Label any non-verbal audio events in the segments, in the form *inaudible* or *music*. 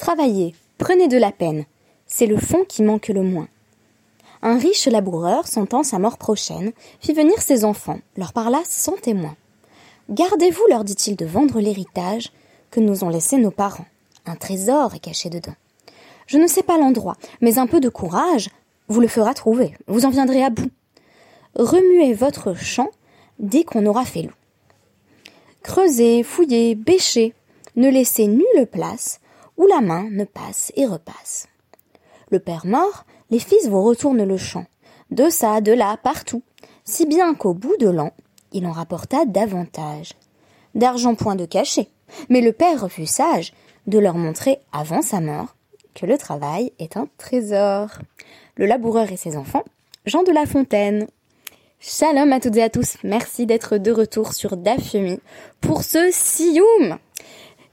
Travaillez, prenez de la peine. C'est le fond qui manque le moins. Un riche laboureur, sentant sa mort prochaine, fit venir ses enfants, leur parla sans témoin. Gardez-vous, leur dit-il, de vendre l'héritage que nous ont laissé nos parents. Un trésor est caché dedans. Je ne sais pas l'endroit, mais un peu de courage vous le fera trouver, vous en viendrez à bout. Remuez votre champ dès qu'on aura fait loup. Creusez, fouillez, bêchez, ne laissez nulle place où la main ne passe et repasse. Le père mort, les fils vous retournent le champ, de ça, de là, partout, si bien qu'au bout de l'an, il en rapporta davantage. D'argent point de cachet, mais le père fut sage de leur montrer avant sa mort que le travail est un trésor. Le laboureur et ses enfants, Jean de La Fontaine. Shalom à toutes et à tous, merci d'être de retour sur Dafyomi pour ce Sioum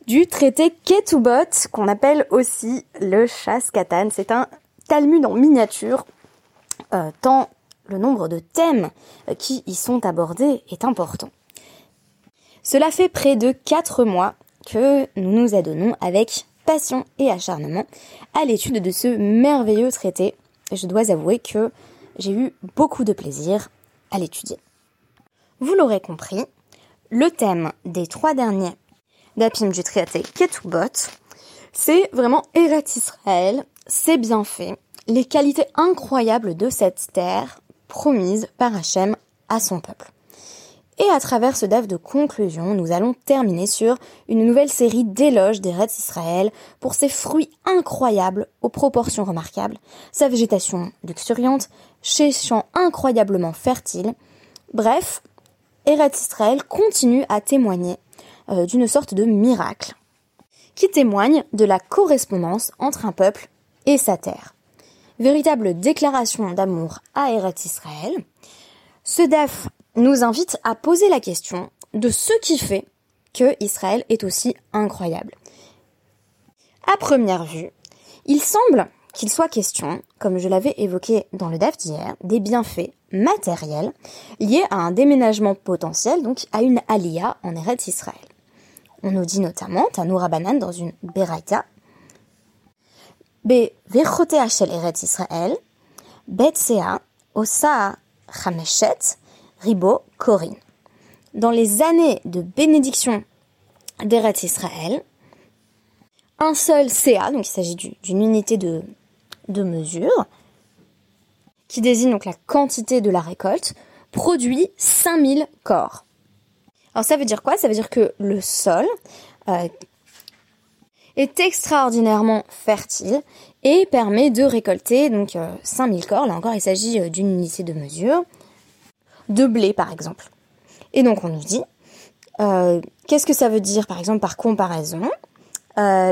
du traité Ketubot qu'on appelle aussi le Katan. C'est un Talmud en miniature, euh, tant le nombre de thèmes euh, qui y sont abordés est important. Cela fait près de quatre mois que nous nous adonnons avec passion et acharnement à l'étude de ce merveilleux traité. Je dois avouer que j'ai eu beaucoup de plaisir à l'étudier. Vous l'aurez compris, le thème des trois derniers d'Apim du traité Ketubot, c'est vraiment Eret Israël, c'est bien fait, les qualités incroyables de cette terre promise par Hachem à son peuple. Et à travers ce DAF de conclusion, nous allons terminer sur une nouvelle série d'éloges des Israël pour ses fruits incroyables aux proportions remarquables, sa végétation luxuriante, ses champs incroyablement fertiles. Bref, Eretz Israël continue à témoigner euh, d'une sorte de miracle qui témoigne de la correspondance entre un peuple et sa terre. Véritable déclaration d'amour à Eretz Israël. Ce DAF nous invite à poser la question de ce qui fait que Israël est aussi incroyable. À première vue, il semble qu'il soit question, comme je l'avais évoqué dans le DAF d'hier, des bienfaits matériels liés à un déménagement potentiel, donc à une alia en Eretz Israël. On nous dit notamment, Tanoura Banan dans une Beraita, Be shel Eretz Israël, Betsea, Osa Chameshet, Ribo Corinne. Dans les années de bénédiction d'Eret Israël, un seul CA, donc il s'agit d'une unité de, de mesure, qui désigne donc la quantité de la récolte, produit 5000 corps. Alors ça veut dire quoi? Ça veut dire que le sol euh, est extraordinairement fertile et permet de récolter donc 5000 euh, corps. Là encore, il s'agit euh, d'une unité de mesure de blé, par exemple. Et donc on nous dit, euh, qu'est-ce que ça veut dire, par exemple, par comparaison?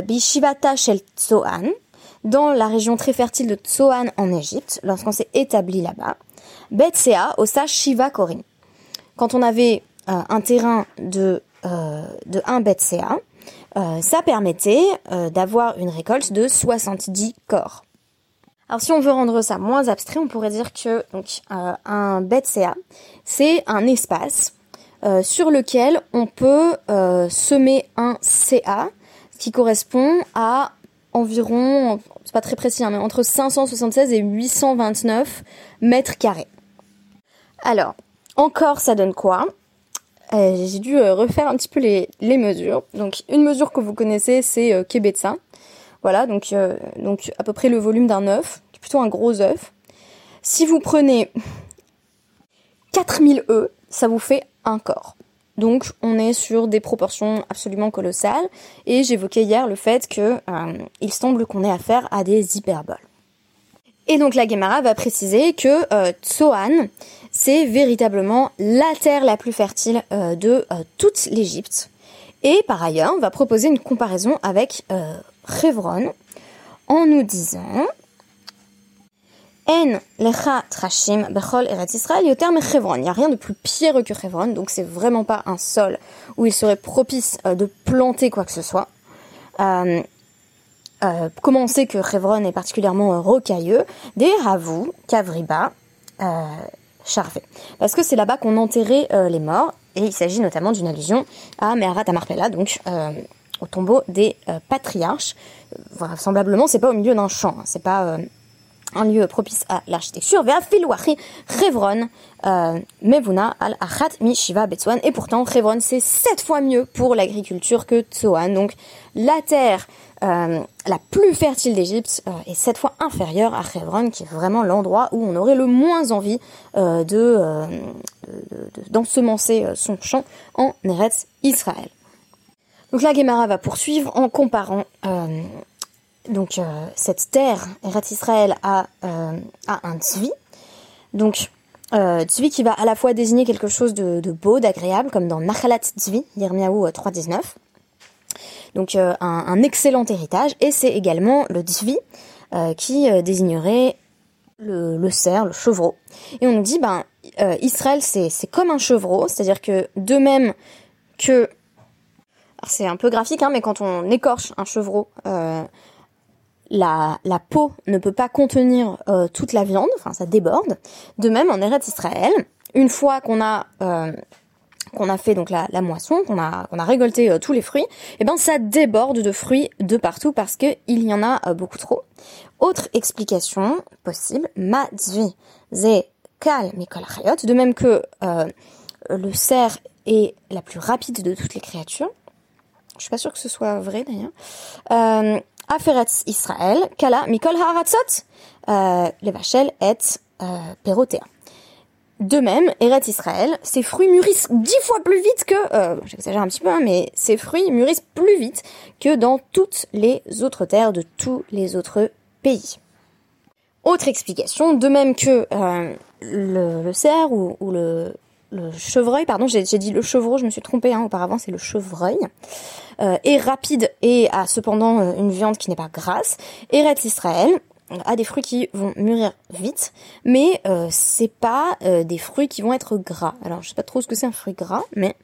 Bishivata shel Tsoan, dans la région très fertile de Tsoan en Égypte, lorsqu'on s'est établi là-bas, Betsea osa Shiva Korin. Quand on avait un terrain de, de 1 Betsea, ça permettait d'avoir une récolte de 70 corps. Alors si on veut rendre ça moins abstrait, on pourrait dire que donc euh, un c'est un espace euh, sur lequel on peut euh, semer un CA, ce qui correspond à environ, c'est pas très précis, hein, mais entre 576 et 829 mètres carrés. Alors, encore ça donne quoi? J'ai dû refaire un petit peu les, mesures. Donc une mesure que vous connaissez, c'est Kebetsa. Voilà, donc, euh, donc à peu près le volume d'un œuf, plutôt un gros œuf. Si vous prenez 4000 œufs, ça vous fait un corps. Donc on est sur des proportions absolument colossales. Et j'évoquais hier le fait que euh, il semble qu'on ait affaire à des hyperboles. Et donc la Gemara va préciser que euh, Tsoan, c'est véritablement la terre la plus fertile de toute l'Égypte. Et par ailleurs, on va proposer une comparaison avec Chevron en nous disant En lecha trashim bechol eretz Israël yoter. Il n'y a rien de plus pierreux que Chevron, donc c'est vraiment pas un sol où il serait propice euh, de planter quoi que ce soit. Euh, euh, comment on sait que Chevron est particulièrement rocailleux? Des Ravou, Kavriba, euh. Parce que c'est là-bas qu'on enterrait les morts, et il s'agit notamment d'une allusion à Meharat Amarpella, donc au tombeau des patriarches. vraisemblablement, c'est pas au milieu d'un champ, hein. c'est pas un lieu propice à l'architecture. Al. Et pourtant, Chevron, c'est sept fois mieux pour l'agriculture que Tsoan. Donc, la terre euh, la plus fertile d'Égypte euh, est sept fois inférieure à Hebron, qui est vraiment l'endroit où on aurait le moins envie euh, de, d'ensemencer son champ en Eretz Israël. Donc la Gemara va poursuivre en comparant donc cette terre Eretz Israël à, à un tzvi. Donc tzvi qui va à la fois désigner quelque chose de, beau, d'agréable, comme dans Nachalat tzvi, Yirmiyahu 3.19, donc euh, un, excellent héritage, et c'est également le Dvi euh, qui euh, désignerait le, cerf, le chevreau. Et on nous dit, ben, Israël, c'est comme un chevreau, c'est-à-dire que de même que... C'est un peu graphique, hein, mais quand on écorche un chevreau, la, la, peau ne peut pas contenir toute la viande, enfin ça déborde. De même, en Eretz Israël, une fois qu'on a qu'on a fait donc la, moisson, qu'on a récolté euh, tous les fruits, et eh ben ça déborde de fruits de partout parce que il y en a euh, beaucoup trop. Autre explication possible, ze kal de même que euh, le cerf est la plus rapide de toutes les créatures. Je suis pas sûre que ce soit vrai d'ailleurs. Aferetz Israël, kala mikol haratzot, les vachel et euh. De même, Eretz Israël, ses fruits mûrissent dix fois plus vite que, euh, j'exagère un petit peu, hein, mais ses fruits mûrissent plus vite que dans toutes les autres terres de tous les autres pays. Autre explication, de même que euh, le, cerf ou, le, chevreuil, pardon, j'ai dit le chevreau, je me suis trompée, hein, auparavant c'est le chevreuil, euh, est rapide et a cependant euh, une viande qui n'est pas grasse. Eretz Israël, a des fruits qui vont mûrir vite, mais euh, c'est pas euh, des fruits qui vont être gras. Alors je sais pas trop ce que c'est un fruit gras, mais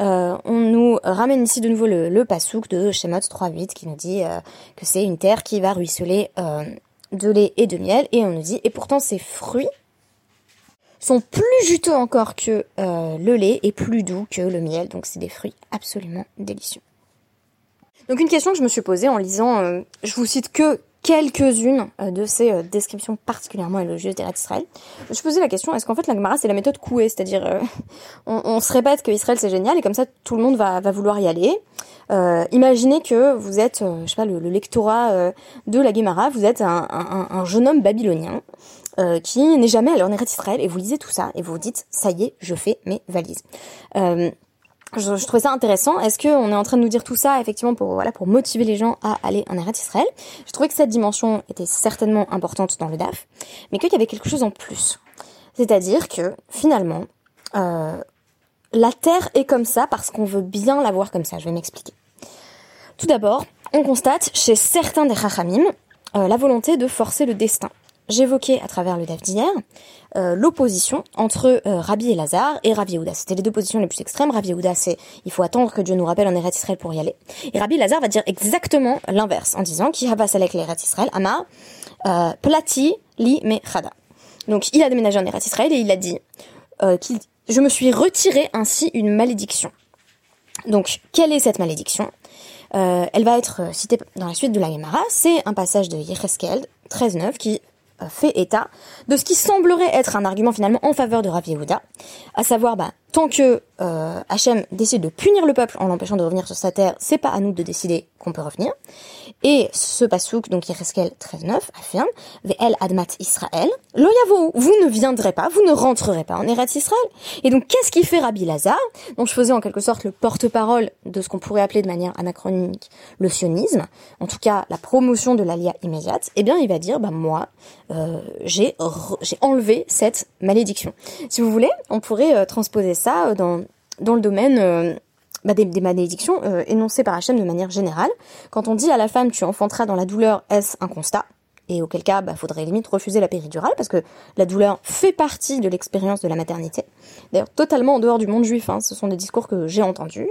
euh, on nous ramène ici de nouveau le, le pasouk de Shemot 3.8 qui nous dit que c'est une terre qui va ruisseler de lait et de miel, et on nous dit et pourtant ces fruits sont plus juteux encore que le lait et plus doux que le miel, donc c'est des fruits absolument délicieux. Donc une question que je me suis posée en lisant, je vous cite que quelques-unes euh, de ces euh, descriptions particulièrement élogieuses d'Israël. Israël. Je posé la question, est-ce qu'en fait la Gemara c'est la méthode couée, c'est-à-dire euh, on, se répète que Israël c'est génial et comme ça tout le monde va, vouloir y aller. imaginez que vous êtes, je sais pas, le, lectorat de la Gemara, vous êtes un, un, jeune homme babylonien qui n'est jamais allé en Eretz Israël et vous lisez tout ça et vous vous dites, ça y est, je fais mes valises je, je, trouvais ça intéressant. Est-ce qu'on est en train de nous dire tout ça effectivement pour voilà pour motiver les gens à aller en Eretz Israël? Je trouvais que cette dimension était certainement importante dans le DAF, mais qu'il y avait quelque chose en plus. C'est-à-dire que finalement, euh, la Terre est comme ça parce qu'on veut bien la voir comme ça. Je vais m'expliquer. Tout d'abord, on constate chez certains des Chachamim euh, la volonté de forcer le destin j'évoquais à travers le DAF d'hier euh, l'opposition entre euh, Rabbi Elazar et Rabbi Yehuda. C'était les deux positions les plus extrêmes. Rabbi Yehuda, c'est il faut attendre que Dieu nous rappelle en Eretz Israël pour y aller. Et Rabbi Elazar va dire exactement l'inverse en disant qui salek l'Eretz Israël euh, plati li me chada. Donc il a déménagé en Eretz Israël et il a dit qu'il je me suis retiré ainsi une malédiction. Donc quelle est cette malédiction? Elle va être citée dans la suite de la Gemara. C'est un passage de Yecheskel 13.9 qui fait état de ce qui semblerait être un argument finalement en faveur de Rav à savoir bah, tant que euh, Hachem décide de punir le peuple en l'empêchant de revenir sur sa terre, c'est pas à nous de décider qu'on peut revenir. Et ce pasouk, donc Yereskel 13.9, affirme Ve'el admat Israël, lo vous ne viendrez pas, vous ne rentrerez pas en Eretz Israël. Et donc qu'est-ce qui fait Rabbi Lazare? Donc je faisais en quelque sorte le porte-parole de ce qu'on pourrait appeler de manière anachronique le sionisme, en tout cas la promotion de l'alia immédiate. Eh bien il va dire, bah moi, euh, j'ai j'ai enlevé cette malédiction. Si vous voulez, on pourrait euh, transposer ça euh, dans, dans le domaine euh, bah, des, malédictions euh, énoncées par Hachem de manière générale. Quand on dit à la femme tu enfanteras dans la douleur, est-ce un constat? Et auquel cas, bah, faudrait limite refuser la péridurale parce que la douleur fait partie de l'expérience de la maternité. D'ailleurs, totalement en dehors du monde juif. Hein. Ce sont des discours que j'ai entendus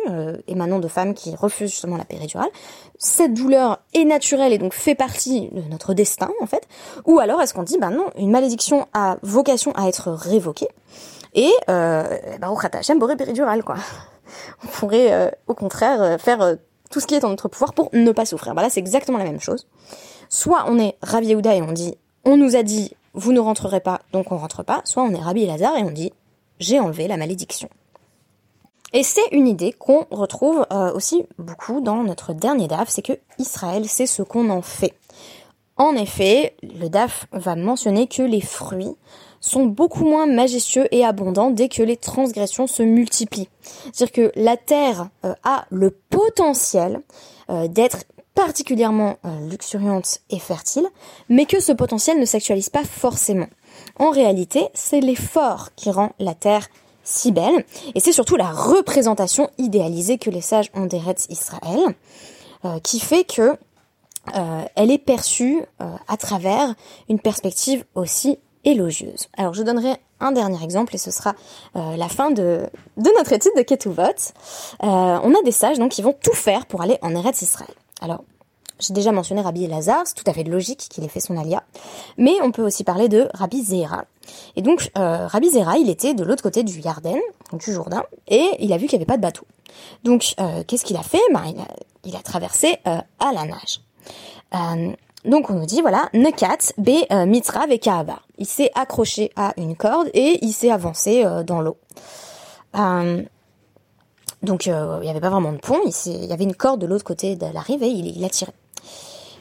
émanant de femmes qui refusent justement la péridurale. Cette douleur est naturelle et donc fait partie de notre destin en fait. Ou alors est-ce qu'on dit, bah non, une malédiction a vocation à être révoquée et euh, Baruch Hashem, Boré Péridural, quoi. *laughs* On pourrait euh, au contraire euh, faire euh, tout ce qui est en notre pouvoir pour ne pas souffrir. Bah là, c'est exactement la même chose. Soit on est Rabbi Yehuda et on dit, on nous a dit, vous ne rentrerez pas, donc on rentre pas. Soit on est Rabbi Elazar et on dit, j'ai enlevé la malédiction. Et c'est une idée qu'on retrouve euh, aussi beaucoup dans notre dernier DAF, c'est que Israël, c'est ce qu'on en fait. En effet, le DAF va mentionner que les fruits sont beaucoup moins majestueux et abondants dès que les transgressions se multiplient. C'est-à-dire que la terre euh, a le potentiel euh, d'être particulièrement luxuriante et fertile, mais que ce potentiel ne s'actualise pas forcément. En réalité, c'est l'effort qui rend la terre si belle, et c'est surtout la représentation idéalisée que les sages ont d'Eretz Israël, euh, qui fait que euh, elle est perçue euh, à travers une perspective aussi élogieuse. Alors je donnerai un dernier exemple et ce sera la fin de, de notre étude de Ketuvot. on a des sages donc qui vont tout faire pour aller en Eretz Israël. Alors j'ai déjà mentionné Rabbi Elazar, c'est tout à fait logique qu'il ait fait son alia. Mais on peut aussi parler de Rabbi Zera. Et donc, euh, Rabbi Zera, il était de l'autre côté du Yarden, du Jourdain, et il a vu qu'il n'y avait pas de bateau. Donc, euh, qu'est-ce qu'il a fait? Ben, il, a, traversé euh, à la nage. donc, on nous dit, voilà, Nekat, B, Mitra. Il s'est accroché à une corde et il s'est avancé dans l'eau. Donc, il n'y avait pas vraiment de pont, il, y avait une corde de l'autre côté de la rive et il, il a tiré.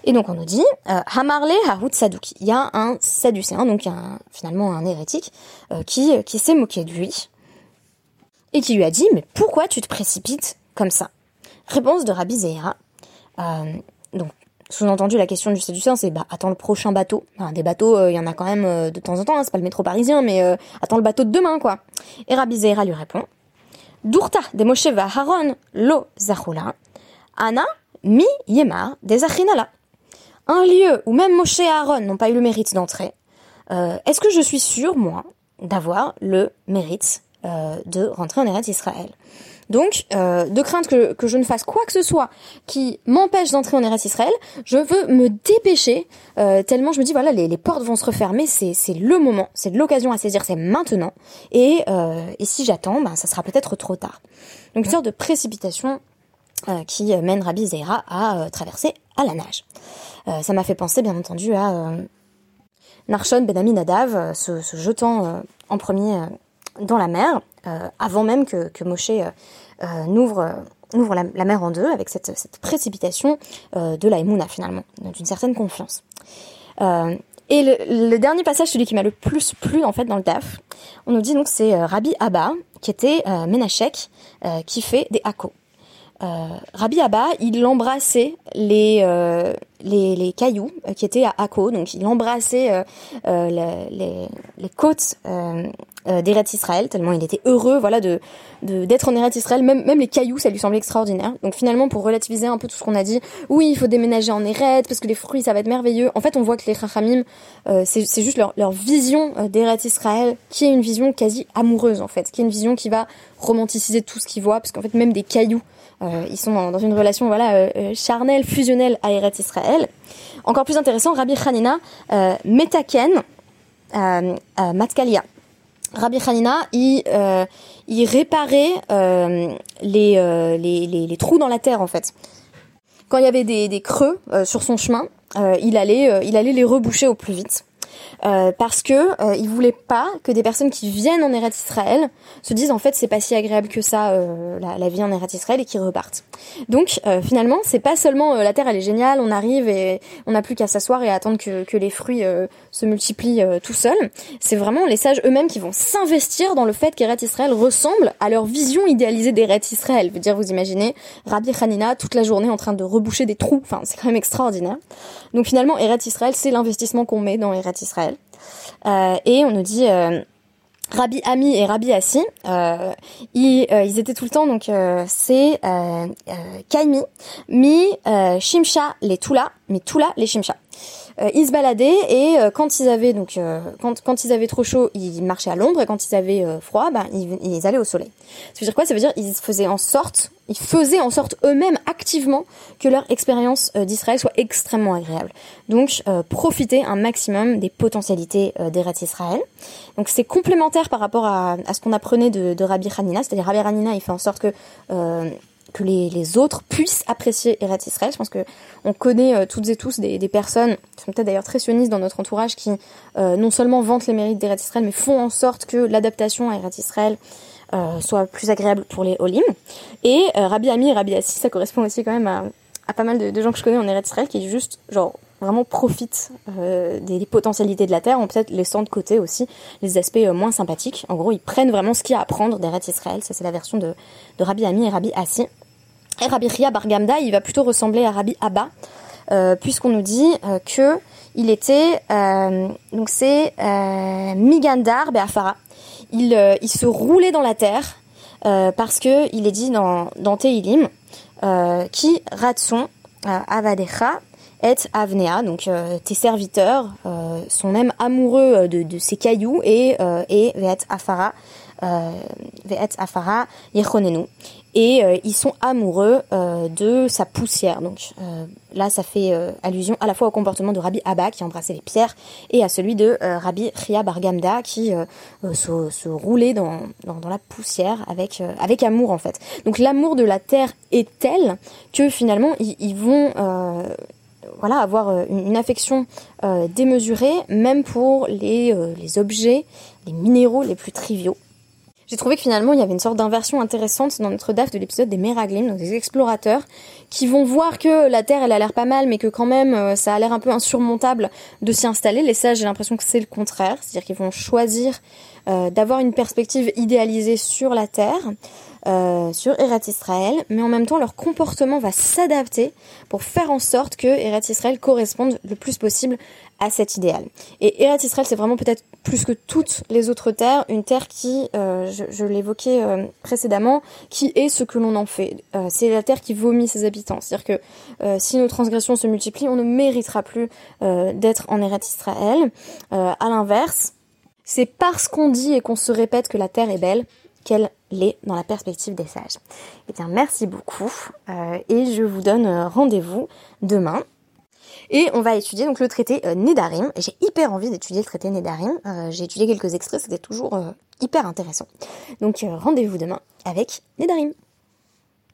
Et donc on nous dit euh, Hamarle Harut Sadouk. Il y a un sadducéen, donc finalement un hérétique, euh, qui, euh, qui s'est moqué de lui et qui lui a dit Mais pourquoi tu te précipites comme ça? Réponse de Rabbi Zehra. donc sous-entendu, la question du sadducéen, c'est bah attends le prochain bateau. des bateaux, il y en a quand même de temps en temps. Hein, c'est pas le métro parisien, mais attends le bateau de demain, quoi. Et Rabbi Zehra lui répond Durta de Moshe Haron lo zachula, Ana mi yemar des achinala un lieu où même Moshe et Aaron n'ont pas eu le mérite d'entrer, euh, est-ce que je suis sûre, moi, d'avoir le mérite euh, de rentrer en Eretz Israël? Donc, euh, de crainte que, je ne fasse quoi que ce soit qui m'empêche d'entrer en Eretz Israël, je veux me dépêcher, tellement je me dis, voilà, les, portes vont se refermer, c'est, le moment, c'est l'occasion à saisir, c'est maintenant, et, si j'attends, ben, ça sera peut-être trop tard. Donc, une sorte de précipitation qui mène Rabbi Zeira à traverser à la nage. Euh, ça m'a fait penser bien entendu à euh, Narshon Ben Nadav euh, se, jetant en premier dans la mer, avant même que, que Moshe n'ouvre ouvre la, mer en deux avec cette, précipitation de la Emouna finalement, d'une certaine confiance. et le, dernier passage, celui qui m'a le plus plu en fait dans le DAF, on nous dit donc c'est Rabbi Abba qui était Menachek qui fait des hakos. Rabbi Abba, il embrassait les, les, les, cailloux euh, qui étaient à Akko, donc il embrassait euh, euh les, les, côtes euh, euh Israël, tellement il était heureux voilà, de d'être en Eretz Israël, même, même les cailloux, ça lui semblait extraordinaire. Donc finalement, pour relativiser un peu tout ce qu'on a dit, oui, il faut déménager en Eretz, parce que les fruits, ça va être merveilleux. En fait, on voit que les Chachamim, euh, c'est juste leur, leur vision d'Eretz Israël, qui est une vision quasi amoureuse, en fait, qui est une vision qui va romanticiser tout ce qu'ils voient, parce qu'en fait, même des cailloux, euh, ils sont dans, une relation voilà euh, euh, charnelle, fusionnelle à Eretz Israël. Encore plus intéressant, Rabbi Hanina Metaken Matkalia. Rabbi Hanina, il, il réparait les, les, les, trous dans la terre en fait. Quand il y avait des, creux sur son chemin, il allait les reboucher au plus vite. Euh, parce que euh, il voulait pas que des personnes qui viennent en Eretz Israël se disent en fait c'est pas si agréable que ça euh, la, vie en Eretz Israël et qu'ils repartent. Donc euh, finalement c'est pas seulement la terre elle est géniale, on arrive et on n'a plus qu'à s'asseoir et attendre que, que les fruits se multiplient tout seuls. C'est vraiment les sages eux-mêmes qui vont s'investir dans le fait qu'Eretz Israël ressemble à leur vision idéalisée d'Eretz Israël. Veut dire vous imaginez Rabbi Hanina toute la journée en train de reboucher des trous. Enfin c'est quand même extraordinaire. Donc finalement Eretz Israël c'est l'investissement qu'on met dans Eretz Israël euh, et on nous dit euh, Rabbi Ami et Rabbi Assi, euh, ils, étaient tout le temps donc c'est Kaimi, mi Shimsha les Tula, mi Tula les Shimsha. Euh, ils se baladaient et euh, quand ils avaient donc euh, quand, quand ils avaient trop chaud, ils marchaient à l'ombre et quand ils avaient froid, ben ils, ils, allaient au soleil. Ça veut dire quoi? Ça veut dire ils faisaient en sorte, ils faisaient en sorte eux-mêmes activement que leur expérience d'Israël soit extrêmement agréable. Donc profiter un maximum des potentialités des d'Eretz Israël. Donc c'est complémentaire par rapport à, à ce qu'on apprenait de, de Rabbi Hanina, c'est-à-dire Rabbi Hanina, il fait en sorte que que les, autres puissent apprécier Eretz Israël. Je pense que on connaît euh, toutes et tous des, personnes qui sont peut-être d'ailleurs très sionistes dans notre entourage qui euh, non seulement vantent les mérites d'Eretz Israël, mais font en sorte que l'adaptation à Eretz Israël euh, soit plus agréable pour les Olim. Et Rabbi Ami et Rabbi Assi, ça correspond aussi quand même à, pas mal de, gens que je connais en Eretz Israël qui juste genre vraiment profitent des, potentialités de la terre, en peut-être laissant de côté aussi les aspects moins sympathiques. En gros, ils prennent vraiment ce qu'il y a à apprendre d'Eretz Israël. Ça, c'est la version de, de Rabbi Ami et Rabbi Assi. Et Rabbi Bargamda, il va plutôt ressembler à Rabbi Abba, euh, puisqu'on nous dit euh, que il était euh, donc c'est euh, Migandar Be'afara. Il, se roulait dans la terre parce que il est dit dans dans Teilim qui ratson avadecha et avnea donc tes serviteurs sont même amoureux de, ces cailloux et et ve'et afara afara et euh, ils sont amoureux euh, de sa poussière. Donc euh, là, ça fait allusion à la fois au comportement de Rabbi Abba qui embrassait les pierres et à celui de Rabbi Ria Bargamda qui se, roulait dans, dans, la poussière avec, avec amour en fait. Donc l'amour de la terre est tel que finalement ils, ils vont voilà, avoir une, affection démesurée, même pour les, les objets, les minéraux les plus triviaux j'ai trouvé que finalement il y avait une sorte d'inversion intéressante dans notre DAF de l'épisode des Meraglim, donc des explorateurs, qui vont voir que la Terre elle a l'air pas mal, mais que quand même euh, ça a l'air un peu insurmontable de s'y installer. Les sages, j'ai l'impression que c'est le contraire, c'est-à-dire qu'ils vont choisir euh, d'avoir une perspective idéalisée sur la Terre. Euh, sur Eretz Israël, mais en même temps leur comportement va s'adapter pour faire en sorte que Eretz Israël corresponde le plus possible à cet idéal. Et Eretz Israël, c'est vraiment peut-être plus que toutes les autres terres, une terre qui, euh, je, l'évoquais euh, précédemment, qui est ce que l'on en fait. c'est la terre qui vomit ses habitants. C'est-à-dire que si nos transgressions se multiplient, on ne méritera plus d'être en Eretz Israël. à l'inverse, c'est parce qu'on dit et qu'on se répète que la terre est belle qu'elle l'est dans la perspective des sages. Eh bien, merci beaucoup euh, et je vous donne euh, rendez-vous demain. Et on va étudier donc le traité euh, Nedarim. J'ai hyper envie d'étudier le traité Nedarim. J'ai étudié quelques extraits, c'était toujours hyper intéressant. Donc rendez-vous demain avec Nedarim.